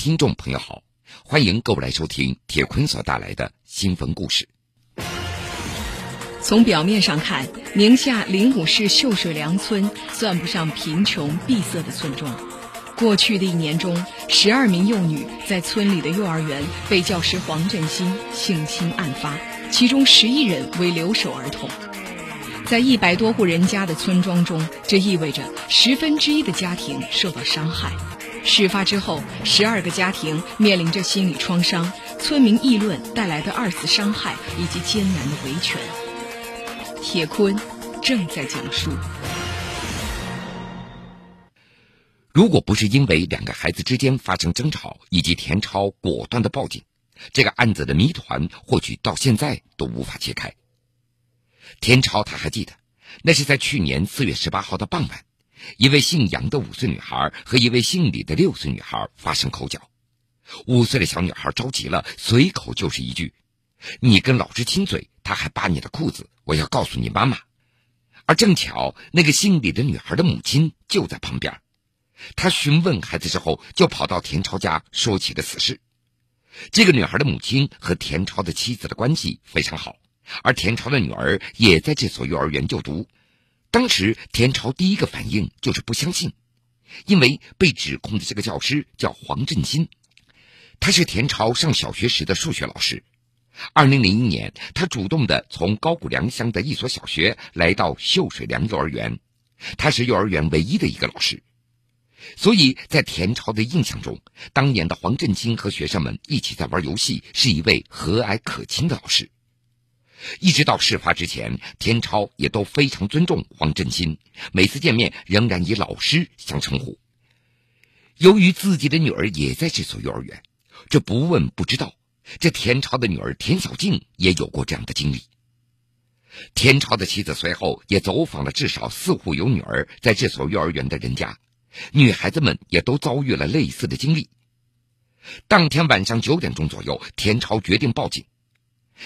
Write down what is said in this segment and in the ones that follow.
听众朋友好，欢迎各位来收听铁坤所带来的新闻故事。从表面上看，宁夏灵武市秀水梁村算不上贫穷闭塞的村庄。过去的一年中，十二名幼女在村里的幼儿园被教师黄振兴性侵案发，其中十一人为留守儿童。在一百多户人家的村庄中，这意味着十分之一的家庭受到伤害。事发之后，十二个家庭面临着心理创伤，村民议论带来的二次伤害以及艰难的维权。铁坤正在讲述。如果不是因为两个孩子之间发生争吵，以及田超果断的报警，这个案子的谜团或许到现在都无法揭开。田超他还记得，那是在去年四月十八号的傍晚。一位姓杨的五岁女孩和一位姓李的六岁女孩发生口角，五岁的小女孩着急了，随口就是一句：“你跟老师亲嘴，他还扒你的裤子，我要告诉你妈妈。”而正巧那个姓李的女孩的母亲就在旁边，她询问孩子之后，就跑到田超家说起了此事。这个女孩的母亲和田超的妻子的关系非常好，而田超的女儿也在这所幼儿园就读。当时田超第一个反应就是不相信，因为被指控的这个教师叫黄振新，他是田超上小学时的数学老师。二零零一年，他主动的从高谷梁乡的一所小学来到秀水梁幼儿园，他是幼儿园唯一的一个老师，所以在田超的印象中，当年的黄振金和学生们一起在玩游戏，是一位和蔼可亲的老师。一直到事发之前，田超也都非常尊重黄振新，每次见面仍然以老师相称呼。由于自己的女儿也在这所幼儿园，这不问不知道，这田超的女儿田小静也有过这样的经历。田超的妻子随后也走访了至少四户有女儿在这所幼儿园的人家，女孩子们也都遭遇了类似的经历。当天晚上九点钟左右，田超决定报警。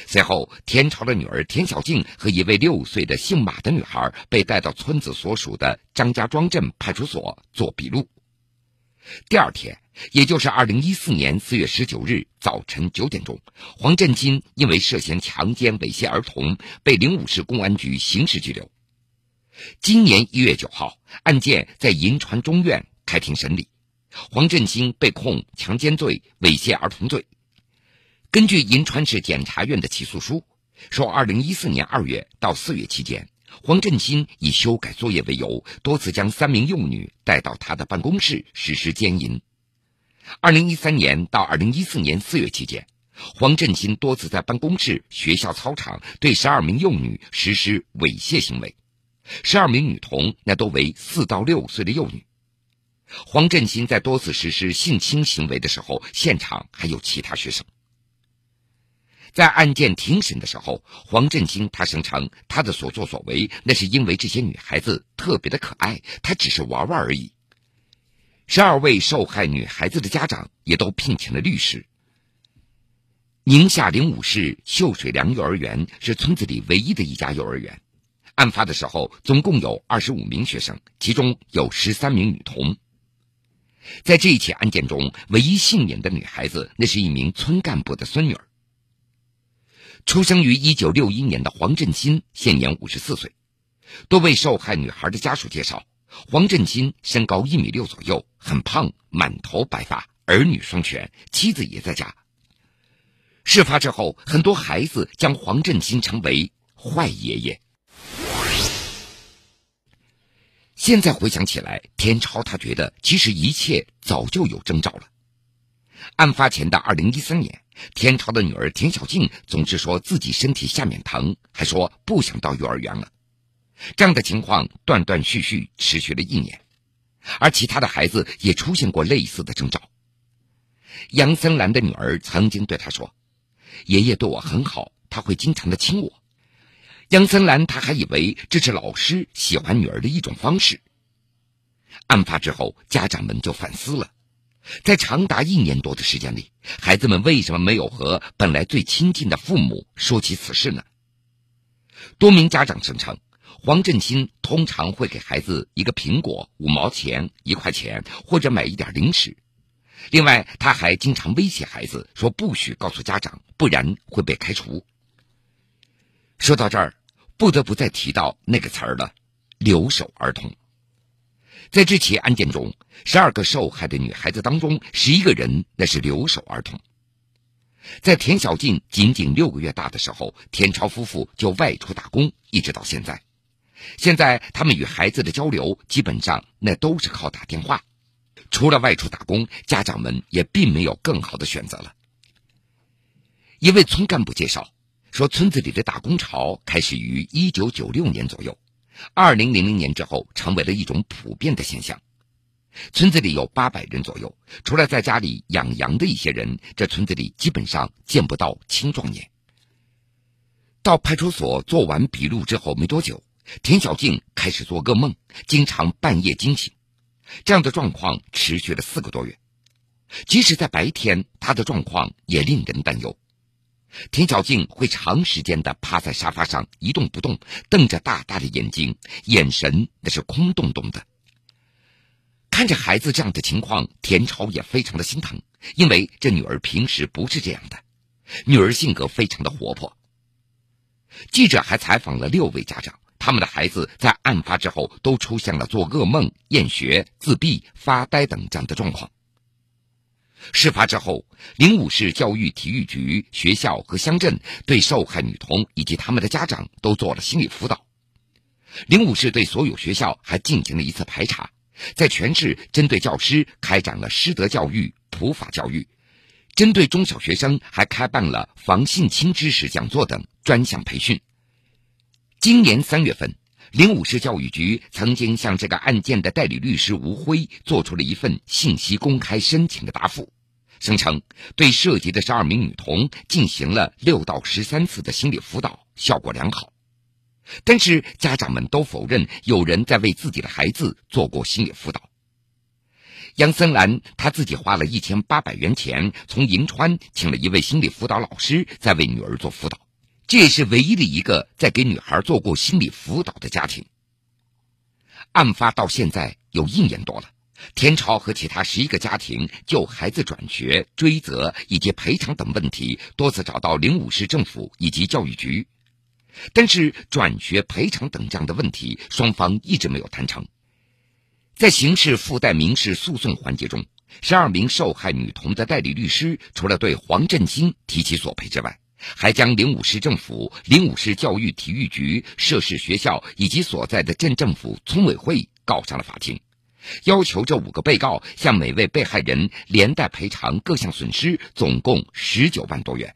随后，田朝的女儿田小静和一位六岁的姓马的女孩被带到村子所属的张家庄镇派出所做笔录。第二天，也就是二零一四年四月十九日早晨九点钟，黄振金因为涉嫌强奸猥亵儿童，被灵武市公安局刑事拘留。今年一月九号，案件在银川中院开庭审理，黄振金被控强奸罪、猥亵儿童罪。根据银川市检察院的起诉书说，二零一四年二月到四月期间，黄振新以修改作业为由，多次将三名幼女带到他的办公室实施奸淫。二零一三年到二零一四年四月期间，黄振新多次在办公室、学校操场对十二名幼女实施猥亵行为，十二名女童那都为四到六岁的幼女。黄振新在多次实施性侵行为的时候，现场还有其他学生。在案件庭审的时候，黄振兴他声称他的所作所为那是因为这些女孩子特别的可爱，他只是玩玩而已。十二位受害女孩子的家长也都聘请了律师。宁夏灵武市秀水梁幼儿园是村子里唯一的一家幼儿园，案发的时候总共有二十五名学生，其中有十三名女童。在这一起案件中，唯一幸免的女孩子那是一名村干部的孙女儿。出生于一九六一年的黄振新现年五十四岁。多位受害女孩的家属介绍，黄振新身高一米六左右，很胖，满头白发，儿女双全，妻子也在家。事发之后，很多孩子将黄振新称为“坏爷爷”。现在回想起来，田超他觉得其实一切早就有征兆了。案发前的二零一三年。田超的女儿田小静总是说自己身体下面疼，还说不想到幼儿园了。这样的情况断断续续持续了一年，而其他的孩子也出现过类似的征兆。杨森兰的女儿曾经对他说：“爷爷对我很好，他会经常的亲我。”杨森兰他还以为这是老师喜欢女儿的一种方式。案发之后，家长们就反思了。在长达一年多的时间里，孩子们为什么没有和本来最亲近的父母说起此事呢？多名家长声称，黄振新通常会给孩子一个苹果、五毛钱、一块钱，或者买一点零食。另外，他还经常威胁孩子说不许告诉家长，不然会被开除。说到这儿，不得不再提到那个词儿了——留守儿童。在这起案件中，十二个受害的女孩子当中，十一个人那是留守儿童。在田小静仅仅六个月大的时候，田超夫妇就外出打工，一直到现在。现在他们与孩子的交流，基本上那都是靠打电话。除了外出打工，家长们也并没有更好的选择了。一位村干部介绍说，村子里的打工潮开始于一九九六年左右，二零零零年之后成为了一种普遍的现象。村子里有八百人左右，除了在家里养羊的一些人，这村子里基本上见不到青壮年。到派出所做完笔录之后没多久，田小静开始做噩梦，经常半夜惊醒。这样的状况持续了四个多月，即使在白天，她的状况也令人担忧。田小静会长时间的趴在沙发上一动不动，瞪着大大的眼睛，眼神那是空洞洞的。看着孩子这样的情况，田超也非常的心疼，因为这女儿平时不是这样的，女儿性格非常的活泼。记者还采访了六位家长，他们的孩子在案发之后都出现了做噩梦、厌学、自闭、发呆等这样的状况。事发之后，灵武市教育体育局、学校和乡镇对受害女童以及他们的家长都做了心理辅导。灵武市对所有学校还进行了一次排查。在全市针对教师开展了师德教育、普法教育，针对中小学生还开办了防性侵知识讲座等专项培训。今年三月份，灵武市教育局曾经向这个案件的代理律师吴辉做出了一份信息公开申请的答复，声称对涉及的十二名女童进行了六到十三次的心理辅导，效果良好。但是家长们都否认有人在为自己的孩子做过心理辅导。杨森兰他自己花了一千八百元钱，从银川请了一位心理辅导老师，在为女儿做辅导。这也是唯一的一个在给女孩做过心理辅导的家庭。案发到现在有一年多了，田超和其他十一个家庭就孩子转学、追责以及赔偿等问题，多次找到灵武市政府以及教育局。但是转学赔偿等这样的问题，双方一直没有谈成。在刑事附带民事诉讼环节中，十二名受害女童的代理律师除了对黄振兴提起索赔之外，还将灵武市政府、灵武市教育体育局、涉事学校以及所在的镇政府、村委会告上了法庭，要求这五个被告向每位被害人连带赔偿各项损失，总共十九万多元。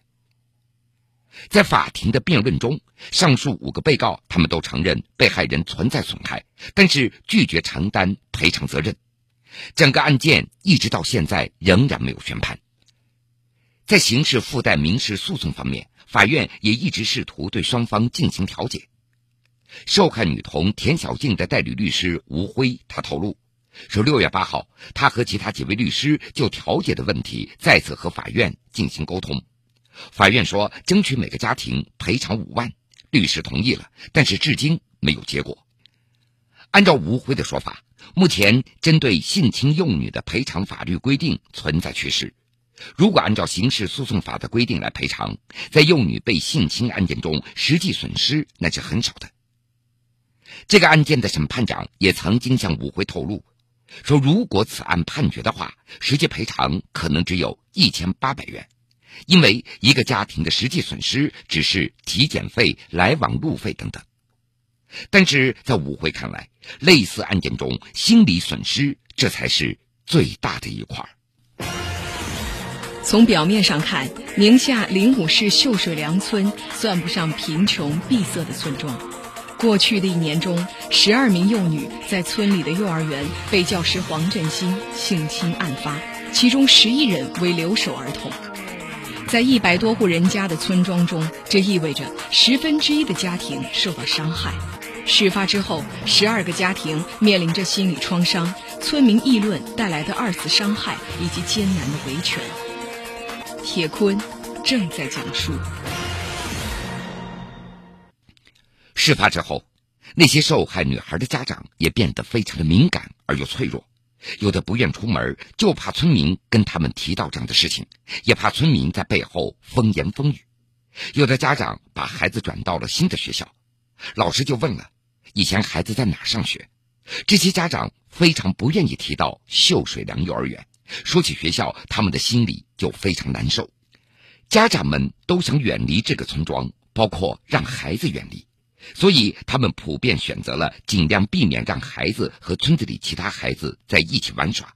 在法庭的辩论中，上述五个被告他们都承认被害人存在损害，但是拒绝承担赔偿责任。整个案件一直到现在仍然没有宣判。在刑事附带民事诉讼方面，法院也一直试图对双方进行调解。受害女童田小静的代理律师吴辉他透露说，六月八号，他和其他几位律师就调解的问题再次和法院进行沟通。法院说，争取每个家庭赔偿五万，律师同意了，但是至今没有结果。按照吴辉的说法，目前针对性侵幼女的赔偿法律规定存在缺失。如果按照刑事诉讼法的规定来赔偿，在幼女被性侵案件中，实际损失那是很少的。这个案件的审判长也曾经向吴辉透露，说如果此案判决的话，实际赔偿可能只有一千八百元。因为一个家庭的实际损失只是体检费、来往路费等等，但是在武辉看来，类似案件中心理损失这才是最大的一块。从表面上看，宁夏灵武市秀水梁村算不上贫穷闭塞的村庄。过去的一年中，十二名幼女在村里的幼儿园被教师黄振兴性侵案发，其中十一人为留守儿童。在一百多户人家的村庄中，这意味着十分之一的家庭受到伤害。事发之后，十二个家庭面临着心理创伤，村民议论带来的二次伤害以及艰难的维权。铁坤正在讲述。事发之后，那些受害女孩的家长也变得非常的敏感而又脆弱，有的不愿出门，就怕村民跟他们提到这样的事情，也怕村民在背后风言风语。有的家长把孩子转到了新的学校，老师就问了：“以前孩子在哪上学？”这些家长非常不愿意提到秀水梁幼儿园。说起学校，他们的心里就非常难受。家长们都想远离这个村庄，包括让孩子远离，所以他们普遍选择了尽量避免让孩子和村子里其他孩子在一起玩耍。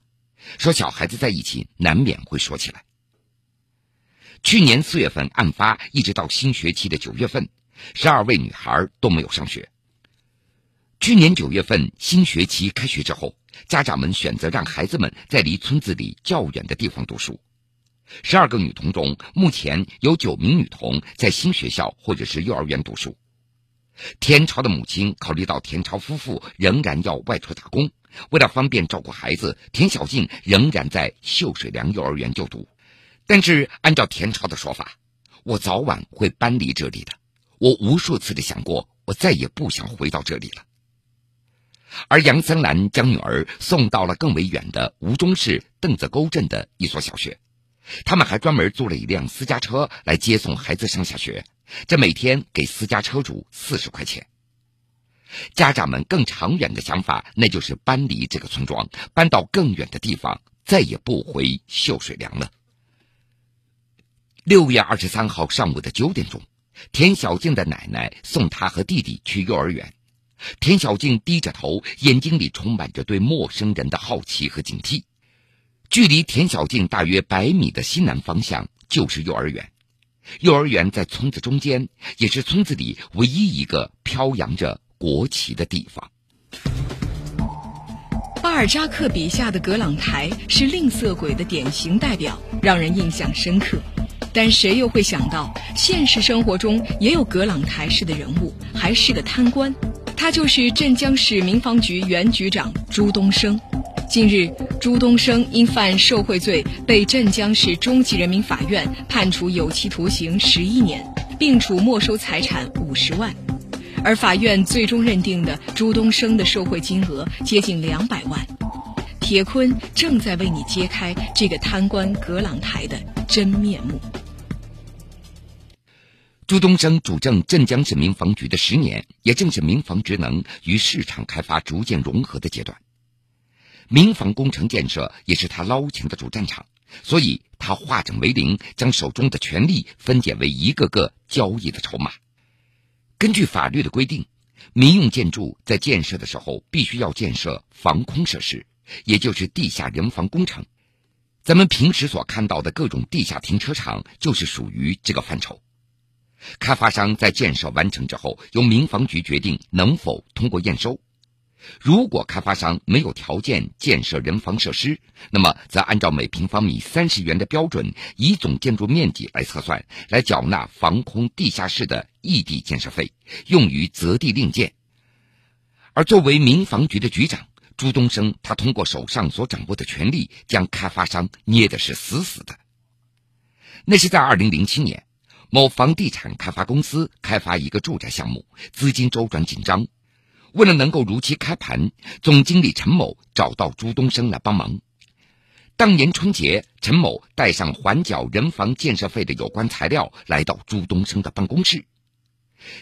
说小孩子在一起难免会说起来。去年四月份案发，一直到新学期的九月份，十二位女孩都没有上学。去年九月份新学期开学之后。家长们选择让孩子们在离村子里较远的地方读书。十二个女童中，目前有九名女童在新学校或者是幼儿园读书。田超的母亲考虑到田超夫妇仍然要外出打工，为了方便照顾孩子，田小静仍然在秀水梁幼儿园就读。但是，按照田超的说法，我早晚会搬离这里的。我无数次的想过，我再也不想回到这里了。而杨森兰将女儿送到了更为远的吴中市邓子沟镇的一所小学，他们还专门租了一辆私家车来接送孩子上下学，这每天给私家车主四十块钱。家长们更长远的想法，那就是搬离这个村庄，搬到更远的地方，再也不回秀水梁了。六月二十三号上午的九点钟，田小静的奶奶送她和弟弟去幼儿园。田小静低着头，眼睛里充满着对陌生人的好奇和警惕。距离田小静大约百米的西南方向就是幼儿园。幼儿园在村子中间，也是村子里唯一一个飘扬着国旗的地方。巴尔扎克笔下的格朗台是吝啬鬼的典型代表，让人印象深刻。但谁又会想到，现实生活中也有格朗台式的人物，还是个贪官。他就是镇江市民防局原局长朱东升。近日，朱东升因犯受贿罪被镇江市中级人民法院判处有期徒刑十一年，并处没收财产五十万。而法院最终认定的朱东升的受贿金额接近两百万。铁坤正在为你揭开这个贪官葛朗台的真面目。朱东升主政镇江市民防局的十年，也正是民防职能与市场开发逐渐融合的阶段。民防工程建设也是他捞钱的主战场，所以他化整为零，将手中的权力分解为一个个交易的筹码。根据法律的规定，民用建筑在建设的时候必须要建设防空设施，也就是地下人防工程。咱们平时所看到的各种地下停车场，就是属于这个范畴。开发商在建设完成之后，由民防局决定能否通过验收。如果开发商没有条件建设人防设施，那么则按照每平方米三十元的标准，以总建筑面积来测算，来缴纳防空地下室的异地建设费，用于择地另建。而作为民防局的局长朱东升，他通过手上所掌握的权力，将开发商捏的是死死的。那是在二零零七年。某房地产开发公司开发一个住宅项目，资金周转紧张。为了能够如期开盘，总经理陈某找到朱东升来帮忙。当年春节，陈某带上缓缴人防建设费的有关材料，来到朱东升的办公室。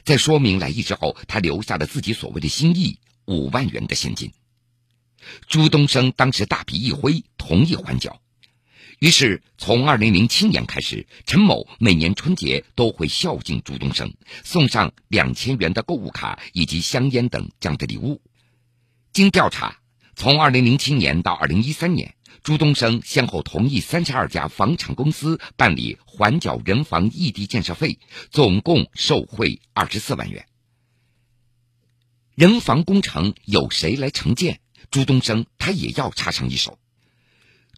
在说明来意之后，他留下了自己所谓的心意——五万元的现金。朱东升当时大笔一挥，同意缓缴。于是，从二零零七年开始，陈某每年春节都会孝敬朱东升，送上两千元的购物卡以及香烟等这样的礼物。经调查，从二零零七年到二零一三年，朱东升先后同意三十二家房产公司办理还缴人防异地建设费，总共受贿二十四万元。人防工程有谁来承建？朱东升他也要插上一手。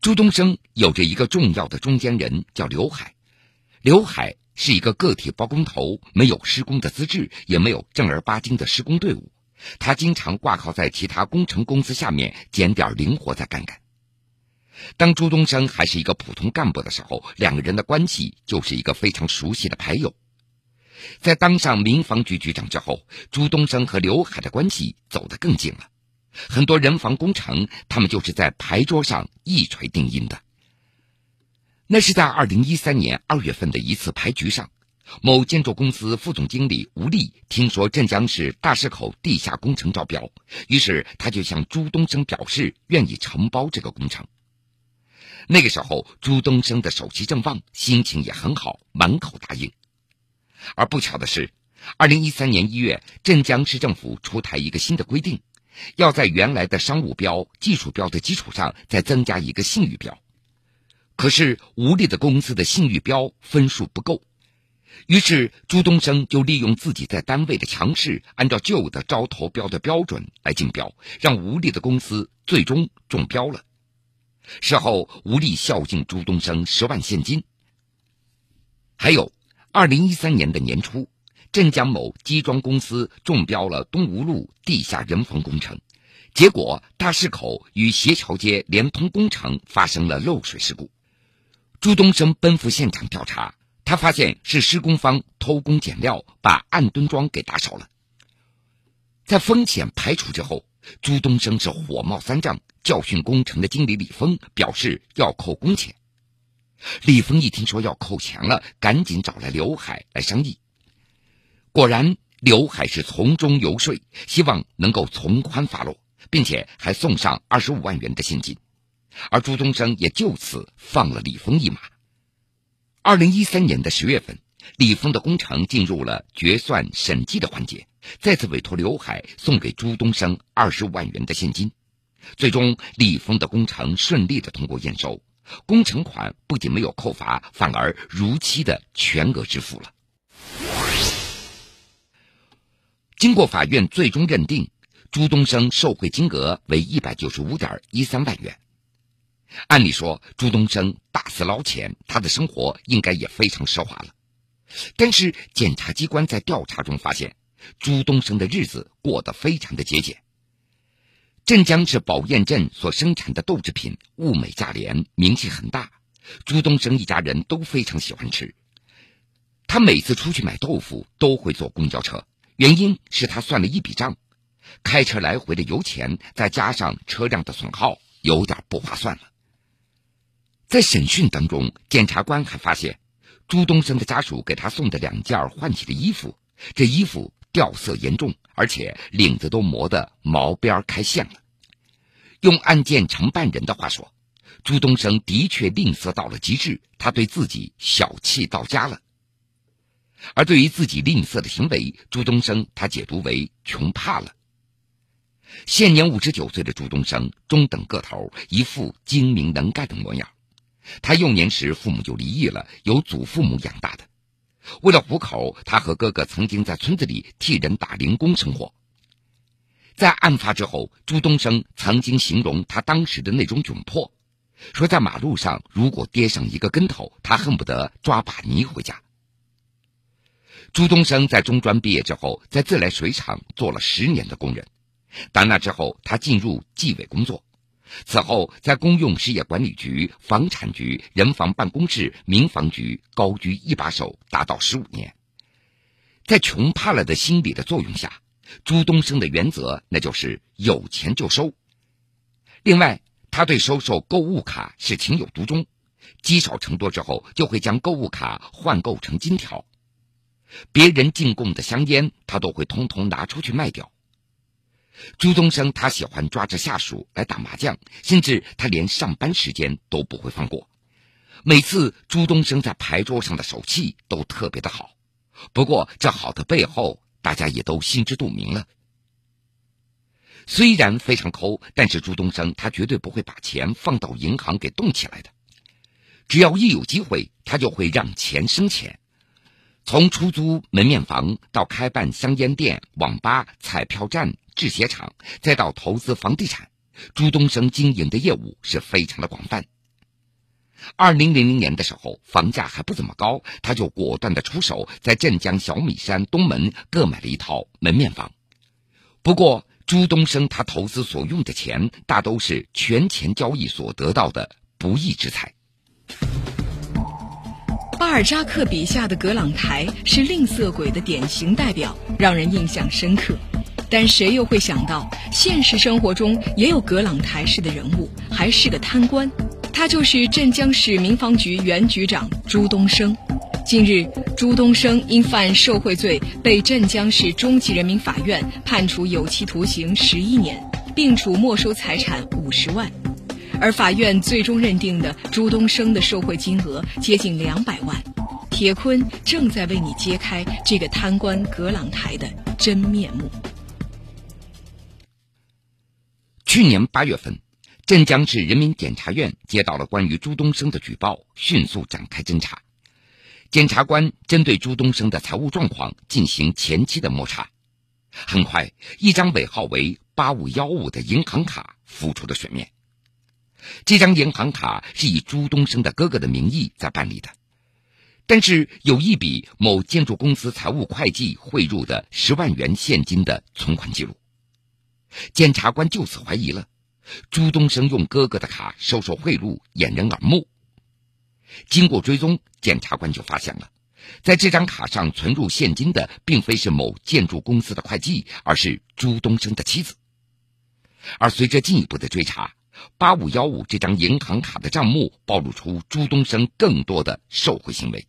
朱东升有着一个重要的中间人，叫刘海。刘海是一个个体包工头，没有施工的资质，也没有正儿八经的施工队伍。他经常挂靠在其他工程公司下面捡点零活再干干。当朱东升还是一个普通干部的时候，两个人的关系就是一个非常熟悉的牌友。在当上民防局局长之后，朱东升和刘海的关系走得更近了。很多人防工程，他们就是在牌桌上一锤定音的。那是在二零一三年二月份的一次牌局上，某建筑公司副总经理吴丽听说镇江市大石口地下工程招标，于是他就向朱东升表示愿意承包这个工程。那个时候，朱东升的手气正旺，心情也很好，满口答应。而不巧的是，二零一三年一月，镇江市政府出台一个新的规定，要在原来的商务标、技术标的基础上再增加一个信誉标。可是吴丽的公司的信誉标分数不够，于是朱东升就利用自己在单位的强势，按照旧的招投标的标准来竞标，让吴丽的公司最终中标了。事后，吴丽孝敬朱东升十万现金。还有，二零一三年的年初，镇江某机装公司中标了东吴路地下人防工程，结果大市口与斜桥街连通工程发生了漏水事故。朱东升奔赴现场调查，他发现是施工方偷工减料，把暗墩桩给打少了。在风险排除之后，朱东升是火冒三丈。教训工程的经理李峰表示要扣工钱，李峰一听说要扣钱了，赶紧找来刘海来商议。果然，刘海是从中游说，希望能够从宽发落，并且还送上二十五万元的现金，而朱东升也就此放了李峰一马。二零一三年的十月份，李峰的工程进入了决算审计的环节，再次委托刘海送给朱东升二十五万元的现金。最终，李峰的工程顺利的通过验收，工程款不仅没有扣罚，反而如期的全额支付了。经过法院最终认定，朱东升受贿金额为一百九十五点一三万元。按理说，朱东升大肆捞钱，他的生活应该也非常奢华了。但是，检察机关在调查中发现，朱东升的日子过得非常的节俭。镇江市宝堰镇所生产的豆制品物美价廉，名气很大。朱东升一家人都非常喜欢吃。他每次出去买豆腐都会坐公交车，原因是他算了一笔账：开车来回的油钱，再加上车辆的损耗，有点不划算了。在审讯当中，检察官还发现，朱东升的家属给他送的两件换洗的衣服，这衣服。掉色严重，而且领子都磨得毛边开线了。用案件承办人的话说，朱东升的确吝啬到了极致，他对自己小气到家了。而对于自己吝啬的行为，朱东升他解读为穷怕了。现年五十九岁的朱东升，中等个头，一副精明能干的模样。他幼年时父母就离异了，由祖父母养大的。为了糊口，他和哥哥曾经在村子里替人打零工生活。在案发之后，朱东升曾经形容他当时的那种窘迫，说在马路上如果跌上一个跟头，他恨不得抓把泥回家。朱东升在中专毕业之后，在自来水厂做了十年的工人，打那之后，他进入纪委工作。此后，在公用事业管理局、房产局、人防办公室、民防局高居一把手，达到十五年。在穷怕了的心理的作用下，朱东升的原则那就是有钱就收。另外，他对收受购物卡是情有独钟，积少成多之后，就会将购物卡换购成金条。别人进贡的香烟，他都会通通拿出去卖掉。朱东升他喜欢抓着下属来打麻将，甚至他连上班时间都不会放过。每次朱东升在牌桌上的手气都特别的好，不过这好的背后，大家也都心知肚明了。虽然非常抠，但是朱东升他绝对不会把钱放到银行给冻起来的。只要一有机会，他就会让钱生钱。从出租门面房到开办香烟店、网吧、彩票站。制鞋厂，再到投资房地产，朱东升经营的业务是非常的广泛。二零零零年的时候，房价还不怎么高，他就果断的出手，在镇江小米山东门各买了一套门面房。不过，朱东升他投资所用的钱，大都是权钱交易所得到的不义之财。巴尔扎克笔下的葛朗台是吝啬鬼的典型代表，让人印象深刻。但谁又会想到，现实生活中也有葛朗台式的人物，还是个贪官。他就是镇江市民防局原局长朱东升。近日，朱东升因犯受贿罪，被镇江市中级人民法院判处有期徒刑十一年，并处没收财产五十万。而法院最终认定的朱东升的受贿金额接近两百万。铁坤正在为你揭开这个贪官葛朗台的真面目。去年八月份，镇江市人民检察院接到了关于朱东升的举报，迅速展开侦查。检察官针对朱东升的财务状况进行前期的摸查，很快，一张尾号为八五幺五的银行卡浮出了水面。这张银行卡是以朱东升的哥哥的名义在办理的，但是有一笔某建筑公司财务会计汇入的十万元现金的存款记录。检察官就此怀疑了，朱东升用哥哥的卡收受贿赂，掩人耳目。经过追踪，检察官就发现了，在这张卡上存入现金的，并非是某建筑公司的会计，而是朱东升的妻子。而随着进一步的追查，八五幺五这张银行卡的账目暴露出朱东升更多的受贿行为，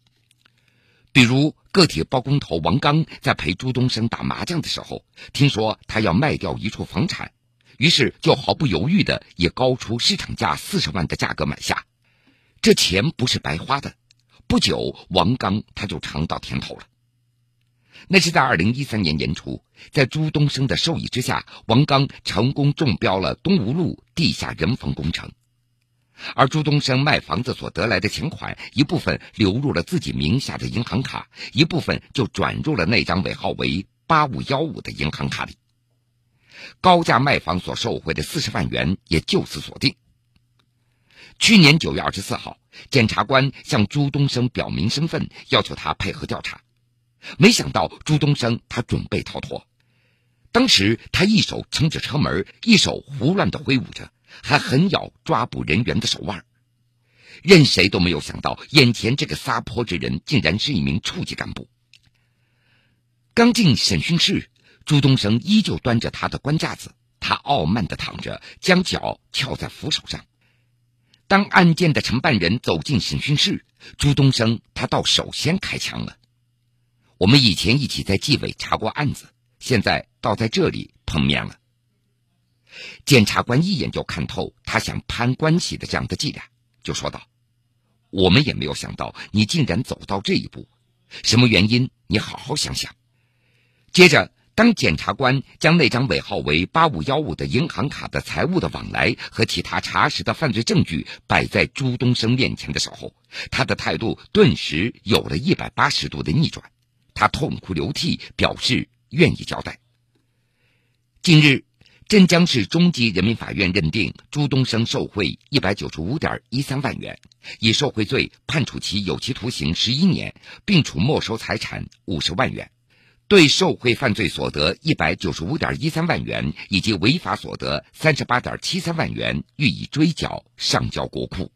比如个体包工头王刚在陪朱东升打麻将的时候，听说他要卖掉一处房产，于是就毫不犹豫的以高出市场价四十万的价格买下。这钱不是白花的，不久王刚他就尝到甜头了。那是在二零一三年年初，在朱东升的授意之下，王刚成功中标了东吴路地下人防工程，而朱东升卖房子所得来的钱款，一部分流入了自己名下的银行卡，一部分就转入了那张尾号为八五幺五的银行卡里。高价卖房所受贿的四十万元也就此锁定。去年九月二十四号，检察官向朱东升表明身份，要求他配合调查。没想到朱东升他准备逃脱，当时他一手撑着车门，一手胡乱的挥舞着，还狠咬抓捕人员的手腕。任谁都没有想到，眼前这个撒泼之人竟然是一名处级干部。刚进审讯室，朱东升依旧端着他的官架子，他傲慢的躺着，将脚翘在扶手上。当案件的承办人走进审讯室，朱东升他倒首先开枪了。我们以前一起在纪委查过案子，现在倒在这里碰面了。检察官一眼就看透他想攀关系的这样的伎俩，就说道：“我们也没有想到你竟然走到这一步，什么原因？你好好想想。”接着。当检察官将那张尾号为八五幺五的银行卡的财务的往来和其他查实的犯罪证据摆在朱东升面前的时候，他的态度顿时有了一百八十度的逆转，他痛哭流涕，表示愿意交代。近日，镇江市中级人民法院认定朱东升受贿一百九十五点一三万元，以受贿罪判处其有期徒刑十一年，并处没收财产五十万元。对受贿犯罪所得一百九十五点一三万元以及违法所得三十八点七三万元予以追缴，上交国库。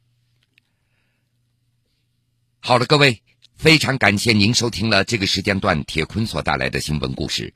好了，各位，非常感谢您收听了这个时间段铁坤所带来的新闻故事。